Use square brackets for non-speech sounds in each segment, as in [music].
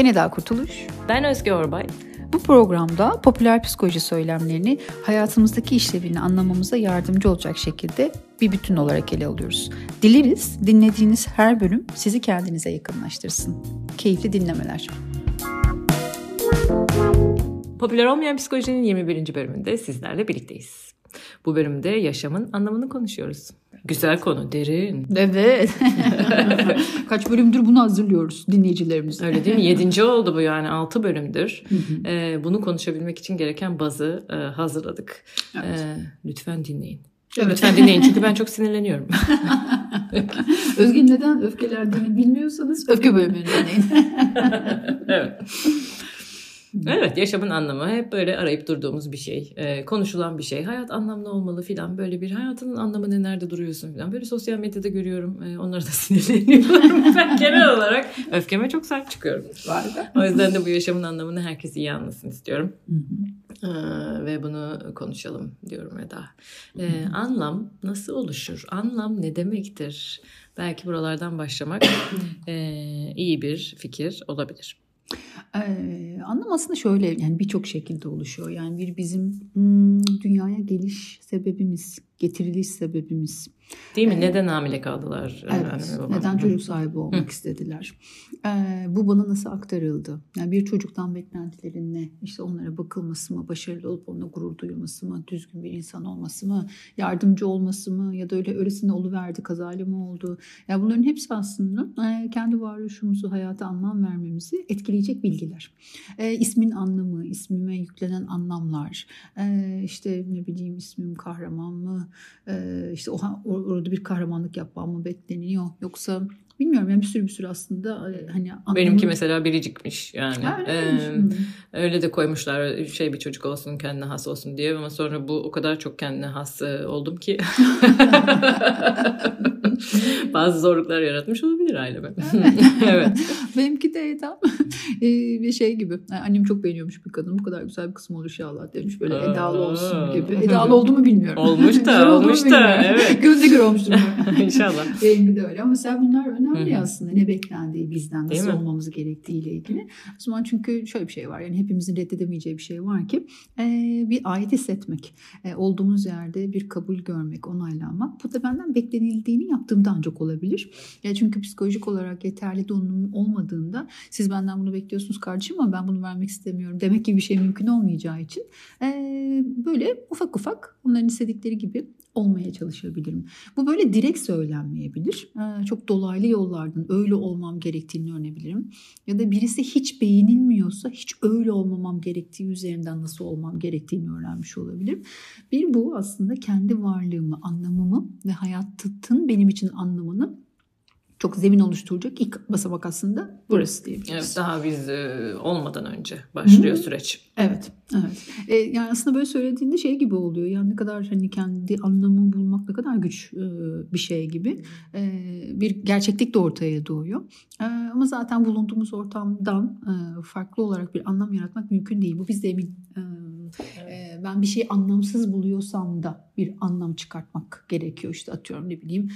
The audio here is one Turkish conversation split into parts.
Ben Eda Kurtuluş. Ben Özge Orbay. Bu programda popüler psikoloji söylemlerini hayatımızdaki işlevini anlamamıza yardımcı olacak şekilde bir bütün olarak ele alıyoruz. Dileriz dinlediğiniz her bölüm sizi kendinize yakınlaştırsın. Keyifli dinlemeler. Popüler olmayan psikolojinin 21. bölümünde sizlerle birlikteyiz. Bu bölümde yaşamın anlamını konuşuyoruz. Güzel konu, derin. Evet. [laughs] Kaç bölümdür bunu hazırlıyoruz dinleyicilerimize. Öyle değil mi? Yedinci oldu bu yani. Altı bölümdür. Ee, bunu konuşabilmek için gereken bazı e, hazırladık. Evet. Ee, lütfen dinleyin. Evet. Lütfen dinleyin çünkü ben çok sinirleniyorum. [laughs] Özge neden öfkelendiğini bilmiyorsanız öfke bölümünü dinleyin. [laughs] evet. Evet yaşamın anlamı hep böyle arayıp durduğumuz bir şey. Ee, konuşulan bir şey. Hayat anlamlı olmalı filan böyle bir hayatının anlamı ne nerede duruyorsun filan. Böyle sosyal medyada görüyorum. Ee, onlara da [laughs] sinirleniyorum. ben genel olarak öfkeme çok sahip çıkıyorum. O yüzden de bu yaşamın anlamını herkes iyi anlasın istiyorum. Ee, ve bunu konuşalım diyorum Eda. Ee, anlam nasıl oluşur? Anlam ne demektir? Belki buralardan başlamak [coughs] e, iyi bir fikir olabilir. Ee, anlam aslında şöyle yani birçok şekilde oluşuyor. Yani bir bizim hmm, dünyaya geliş sebebimiz, getiriliş sebebimiz. Değil mi? Ee, neden hamile kaldılar? Evet. Yani, neden çocuk sahibi olmak Hı. istediler? Ee, bu bana nasıl aktarıldı? Yani bir çocuktan beklentilerin ne? İşte onlara bakılması mı, başarılı olup onunla gurur duyulması mı, düzgün bir insan olması mı, yardımcı olması mı ya da öyle öylesine oluverdi, kazayla mı oldu? Ya yani bunların hepsi aslında e, kendi varoluşumuzu, hayata anlam vermemizi etkileyecek bilgiler. E, ismin anlamı, ismime yüklenen anlamlar, e, işte ne bileyim ismim kahraman mı, e, işte orada bir kahramanlık yapmam mı bekleniyor yoksa bilmiyorum yani bir sürü bir sürü aslında e, hani anlamı... benimki mesela biricikmiş yani ha, öyle, ee, öyle de koymuşlar şey bir çocuk olsun kendine has olsun diye ama sonra bu o kadar çok kendine has e, oldum ki [laughs] bazı zorluklar yaratmış olabilir aileme. evet. [laughs] Benimki de Eda bir şey gibi. Yani annem çok beğeniyormuş bir kadın. Bu kadar güzel bir kısım olur inşallah demiş. Böyle edalı olsun gibi. [laughs] Edalı oldu mu bilmiyorum. Olmuş da olmuş da. Evet. Gözde gör olmuştur. İnşallah. Benimki de öyle. Ama mesela bunlar önemli aslında. Ne beklendiği bizden nasıl olmamız gerektiğiyle ilgili. O zaman çünkü şöyle bir şey var. Yani hepimizin reddedemeyeceği bir şey var ki bir ait hissetmek. Olduğumuz yerde bir kabul görmek, onaylanmak. Bu da benden beklenildiğini yaptığımda ancak olabilir. Ya çünkü psikolojik olarak yeterli donanım olmadığında siz benden bunu bekliyorsunuz kardeşim ama ben bunu vermek istemiyorum demek gibi bir şey mümkün olmayacağı için böyle ufak ufak onların istedikleri gibi olmaya çalışabilirim. Bu böyle direkt söylenmeyebilir. Çok dolaylı yollardan öyle olmam gerektiğini öğrenebilirim. Ya da birisi hiç beğenilmiyorsa hiç öyle olmamam gerektiği üzerinden nasıl olmam gerektiğini öğrenmiş olabilirim. Bir bu aslında kendi varlığımı, anlamımı ve hayatın benim için anlamını çok zemin oluşturacak ilk basamak aslında burası diyebiliriz. Evet, daha biz e, olmadan önce başlıyor Hı-hı. süreç. Evet, evet. E, yani aslında böyle söylediğinde şey gibi oluyor. Yani ne kadar hani kendi anlamı bulmak ne kadar güç e, bir şey gibi. E, bir gerçeklik de ortaya doğuyor. E, ama zaten bulunduğumuz ortamdan e, farklı olarak bir anlam yaratmak mümkün değil. Bu biz de emin e, Evet. Ben bir şeyi anlamsız buluyorsam da bir anlam çıkartmak gerekiyor. İşte atıyorum ne bileyim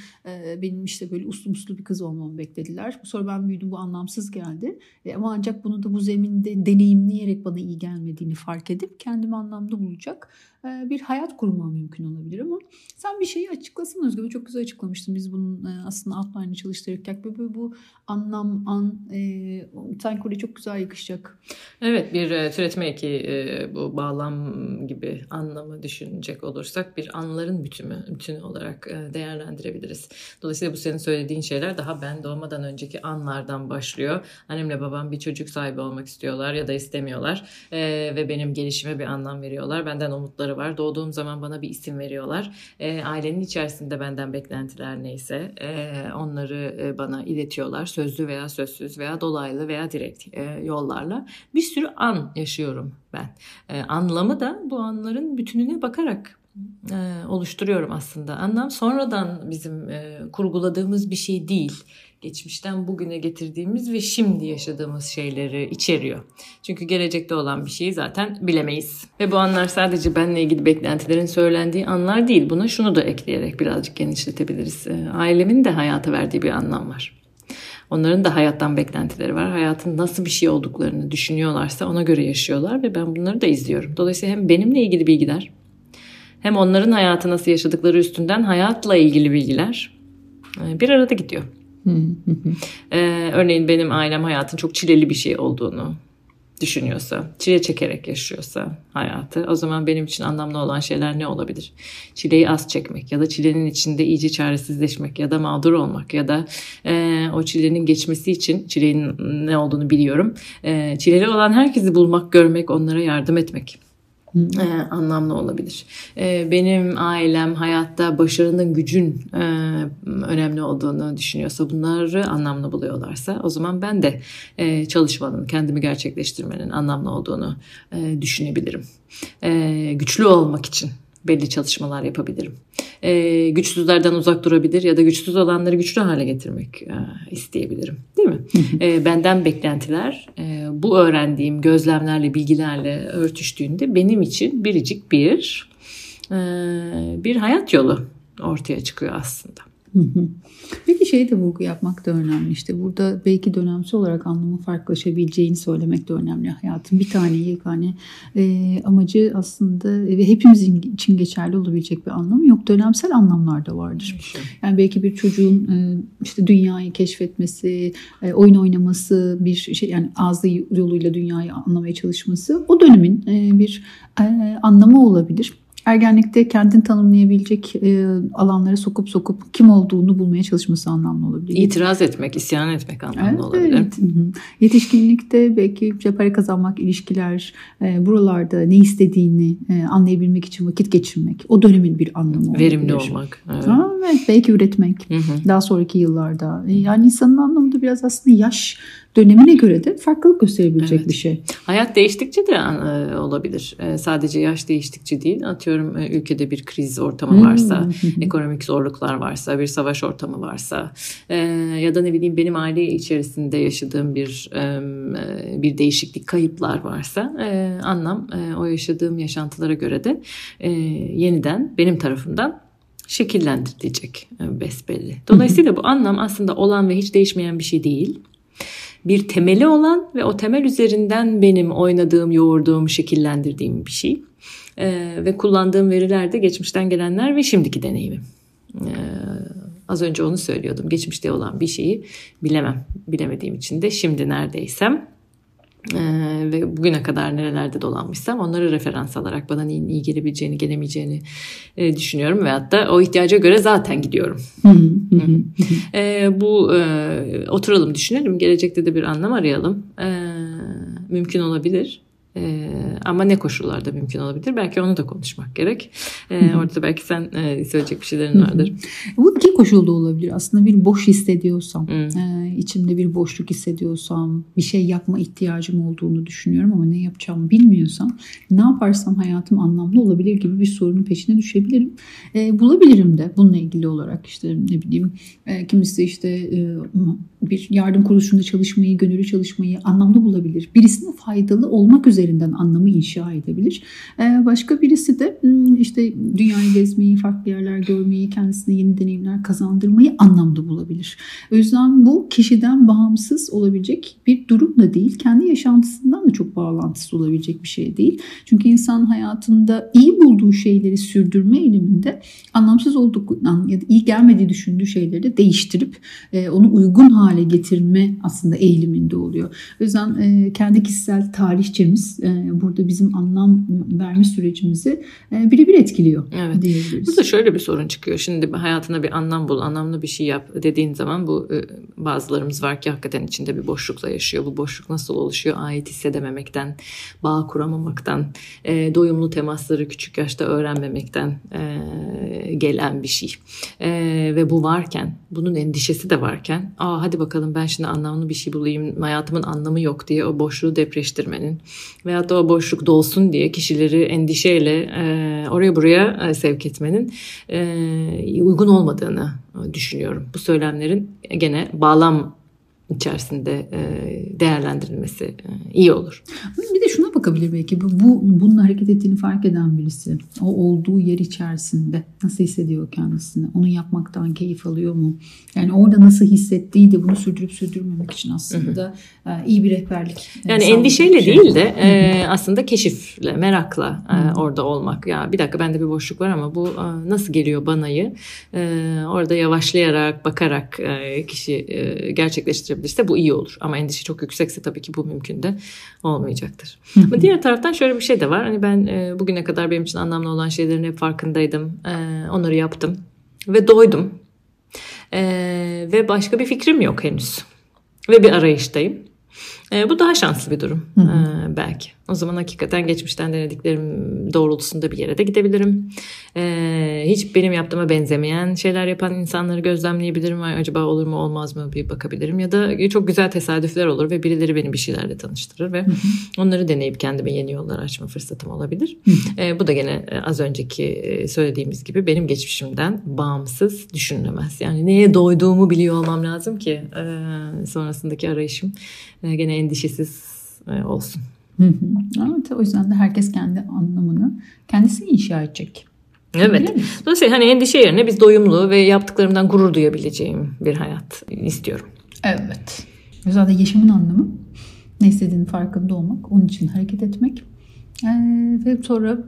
benim işte böyle uslu muslu bir kız olmamı beklediler. Sonra ben büyüdüm bu anlamsız geldi. Ama ancak bunu da bu zeminde deneyimleyerek bana iyi gelmediğini fark edip kendimi anlamda bulacak bir hayat kurmam mümkün olabilir ama sen bir şeyi açıklasın Özgür. Çok güzel açıklamıştın. Biz bunun aslında outline'ı çalıştırırken böyle bu anlam, an e, sanki çok güzel yakışacak. Evet bir türetme eki bu bağlam gibi anlamı düşünecek olursak bir anların bütünü, bütünü olarak değerlendirebiliriz. Dolayısıyla bu senin söylediğin şeyler daha ben doğmadan önceki anlardan başlıyor. Annemle babam bir çocuk sahibi olmak istiyorlar ya da istemiyorlar ve benim gelişime bir anlam veriyorlar. Benden umutları var. Doğduğum zaman bana bir isim veriyorlar. E, ailenin içerisinde benden beklentiler neyse e, onları e, bana iletiyorlar. Sözlü veya sözsüz veya dolaylı veya direkt e, yollarla. Bir sürü an yaşıyorum ben. E, anlamı da bu anların bütününe bakarak e, oluşturuyorum aslında. Anlam sonradan bizim e, kurguladığımız bir şey değil geçmişten bugüne getirdiğimiz ve şimdi yaşadığımız şeyleri içeriyor. Çünkü gelecekte olan bir şeyi zaten bilemeyiz. Ve bu anlar sadece benle ilgili beklentilerin söylendiği anlar değil. Buna şunu da ekleyerek birazcık genişletebiliriz. Ee, ailemin de hayata verdiği bir anlam var. Onların da hayattan beklentileri var. Hayatın nasıl bir şey olduklarını düşünüyorlarsa ona göre yaşıyorlar ve ben bunları da izliyorum. Dolayısıyla hem benimle ilgili bilgiler hem onların hayatı nasıl yaşadıkları üstünden hayatla ilgili bilgiler e, bir arada gidiyor. Ee, örneğin benim ailem hayatın çok çileli bir şey olduğunu düşünüyorsa, çile çekerek yaşıyorsa hayatı o zaman benim için anlamlı olan şeyler ne olabilir? Çileyi az çekmek ya da çilenin içinde iyice çaresizleşmek ya da mağdur olmak ya da e, o çilenin geçmesi için çilenin ne olduğunu biliyorum. E, çileli olan herkesi bulmak, görmek, onlara yardım etmek e, anlamlı olabilir. E, benim ailem hayatta başarının gücün e, önemli olduğunu düşünüyorsa bunları anlamlı buluyorlarsa o zaman ben de e, çalışmanın, kendimi gerçekleştirmenin anlamlı olduğunu e, düşünebilirim. E, güçlü olmak için belli çalışmalar yapabilirim. Ee, güçsüzlerden uzak durabilir ya da güçsüz olanları güçlü hale getirmek e, isteyebilirim. Değil mi? ee, benden beklentiler e, bu öğrendiğim gözlemlerle, bilgilerle örtüştüğünde benim için biricik bir e, bir hayat yolu ortaya çıkıyor aslında. Peki şey de vurgu yapmak da önemli. İşte burada belki dönemsel olarak anlamı farklılaşabileceğini söylemek de önemli. Hayatın bir tane yegane e, amacı aslında ve hepimizin için geçerli olabilecek bir anlamı yok. Dönemsel anlamlar da vardır. Yani belki bir çocuğun e, işte dünyayı keşfetmesi, e, oyun oynaması, bir şey yani ağzı yoluyla dünyayı anlamaya çalışması o dönemin e, bir e, anlamı olabilir ergenlikte kendini tanımlayabilecek e, alanlara sokup sokup kim olduğunu bulmaya çalışması anlamlı olabilir. İtiraz etmek, isyan etmek anlamlı evet, olabilir. Evet. Yetişkinlikte belki para kazanmak, ilişkiler, e, buralarda ne istediğini e, anlayabilmek için vakit geçirmek. O dönemin bir anlamı olabilir. Verimli olmak. Evet. Ha, evet belki üretmek. Hı hı. Daha sonraki yıllarda. Yani insanın anlamı da biraz aslında yaş dönemine göre de farklılık gösterebilecek evet. bir şey. Hayat değiştikçe de e, olabilir. E, sadece yaş değiştikçe değil. Atıyorum e, ülkede bir kriz ortamı varsa, ekonomik zorluklar varsa, bir savaş ortamı varsa ya da ne bileyim benim aile içerisinde yaşadığım bir bir değişiklik, kayıplar varsa anlam o yaşadığım yaşantılara göre de yeniden benim tarafından şekillendirilecek besbelli. Dolayısıyla bu anlam aslında olan ve hiç değişmeyen bir şey değil bir temeli olan ve o temel üzerinden benim oynadığım, yoğurduğum, şekillendirdiğim bir şey. Ee, ve kullandığım veriler de geçmişten gelenler ve şimdiki deneyimim. Ee, az önce onu söylüyordum. Geçmişte olan bir şeyi bilemem. Bilemediğim için de şimdi neredeysem ee, ve bugüne kadar nerelerde dolanmışsam onları referans alarak bana neyin iyi gelebileceğini gelemeyeceğini e, düşünüyorum ve hatta o ihtiyaca göre zaten gidiyorum. e, bu e, oturalım düşünelim. Gelecekte de bir anlam arayalım. E, mümkün olabilir ee, ama ne koşullarda mümkün olabilir? Belki onu da konuşmak gerek. Ee, orada belki sen e, söyleyecek bir şeylerin vardır. Bu iki koşulda olabilir. Aslında bir boş hissediyorsam, e, içimde bir boşluk hissediyorsam, bir şey yapma ihtiyacım olduğunu düşünüyorum ama ne yapacağımı bilmiyorsam, ne yaparsam hayatım anlamlı olabilir gibi bir sorunun peşine düşebilirim. E, bulabilirim de bununla ilgili olarak işte ne bileyim e, kimisi işte e, bir yardım kuruluşunda çalışmayı, gönüllü çalışmayı anlamlı bulabilir. Birisine faydalı olmak üzerinden anlamı inşa edebilir. Ee, başka birisi de hmm, işte dünyayı gezmeyi, farklı yerler görmeyi, kendisine yeni deneyimler kazandırmayı anlamlı bulabilir. O yüzden bu kişiden bağımsız olabilecek bir durum da değil. Kendi yaşantısından da çok bağlantısı olabilecek bir şey değil. Çünkü insan hayatında iyi bulduğu şeyleri sürdürme eğiliminde anlamsız olduklarından ya da iyi gelmediği düşündüğü şeyleri de değiştirip e, onu uygun hale hale getirme aslında eğiliminde oluyor. O yüzden e, kendi kişisel tarihçemiz e, burada bizim anlam verme sürecimizi e, birebir etkiliyor evet. diyebiliriz. Burada şöyle bir sorun çıkıyor. Şimdi hayatına bir anlam bul, anlamlı bir şey yap dediğin zaman bu e, bazılarımız var ki hakikaten içinde bir boşlukla yaşıyor. Bu boşluk nasıl oluşuyor? Ait hissedememekten, bağ kuramamaktan, e, doyumlu temasları küçük yaşta öğrenmemekten e, gelen bir şey. E, ve bu varken, bunun endişesi de varken, aa hadi bakalım ben şimdi anlamlı bir şey bulayım hayatımın anlamı yok diye o boşluğu depreştirmenin veyahut da o boşluk dolsun diye kişileri endişeyle e, oraya buraya e, sevk etmenin e, uygun olmadığını düşünüyorum. Bu söylemlerin gene bağlam içerisinde e, değerlendirilmesi e, iyi olur. Bir de şuna bakabilir belki. Bu, bu bunun hareket ettiğini fark eden birisi. O olduğu yer içerisinde nasıl hissediyor kendisini? Onu yapmaktan keyif alıyor mu? Yani orada nasıl hissettiği de bunu sürdürüp sürdürmemek için aslında hı hı. iyi bir rehberlik. Yani endişeyle şey. değil de e, aslında keşifle, merakla e, orada olmak. Ya bir dakika bende bir boşluk var ama bu e, nasıl geliyor banayı? E, orada yavaşlayarak, bakarak e, kişi e, gerçekleştirebilirse bu iyi olur. Ama endişe çok yüksekse tabii ki bu mümkün de olmayacaktır. Ama diğer taraftan şöyle bir şey de var. Hani ben e, bugüne kadar benim için anlamlı olan şeylerin hep farkındaydım. E, onları yaptım ve doydum. E, ve başka bir fikrim yok henüz. Ve bir arayıştayım. E, bu daha şanslı bir durum e, belki. O zaman hakikaten geçmişten denediklerim doğrultusunda bir yere de gidebilirim. E, hiç benim yaptığıma benzemeyen şeyler yapan insanları gözlemleyebilirim. Acaba olur mu olmaz mı bir bakabilirim. Ya da çok güzel tesadüfler olur ve birileri beni bir şeylerle tanıştırır ve onları deneyip kendime yeni yollar açma fırsatım olabilir. e, bu da gene e, az önceki e, söylediğimiz gibi benim geçmişimden bağımsız düşünülemez. Yani neye doyduğumu biliyor olmam lazım ki e, sonrasındaki arayışım e, gene endişesiz e, olsun. Hı hı. Evet, o yüzden de herkes kendi anlamını kendisi inşa edecek. Evet. Dolayısıyla hani endişe yerine biz doyumlu ve yaptıklarımdan gurur duyabileceğim bir hayat istiyorum. Evet. Zaten yaşamın anlamı ne istediğinin farkında olmak, onun için hareket etmek ee, ve sonra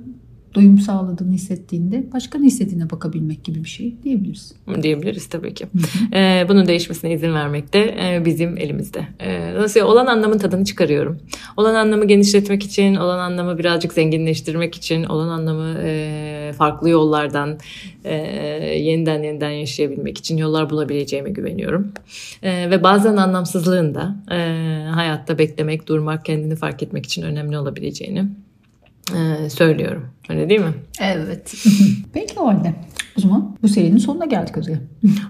doyum sağladığını hissettiğinde başka ne istediğine bakabilmek gibi bir şey diyebiliriz. Diyebiliriz tabii ki. Ee, bunun değişmesine izin vermek de e, bizim elimizde. Ee, nasıl olan anlamın tadını çıkarıyorum. Olan anlamı genişletmek için, olan anlamı birazcık zenginleştirmek için, olan anlamı e, farklı yollardan e, yeniden yeniden yaşayabilmek için yollar bulabileceğime güveniyorum. E, ve bazen anlamsızlığın da e, hayatta beklemek, durmak, kendini fark etmek için önemli olabileceğini e, söylüyorum. Öyle değil mi? Evet. [laughs] Peki o halde. O zaman bu serinin sonuna geldik Özge.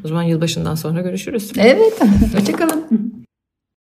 O zaman yılbaşından sonra görüşürüz. Evet. [laughs] Hoşçakalın.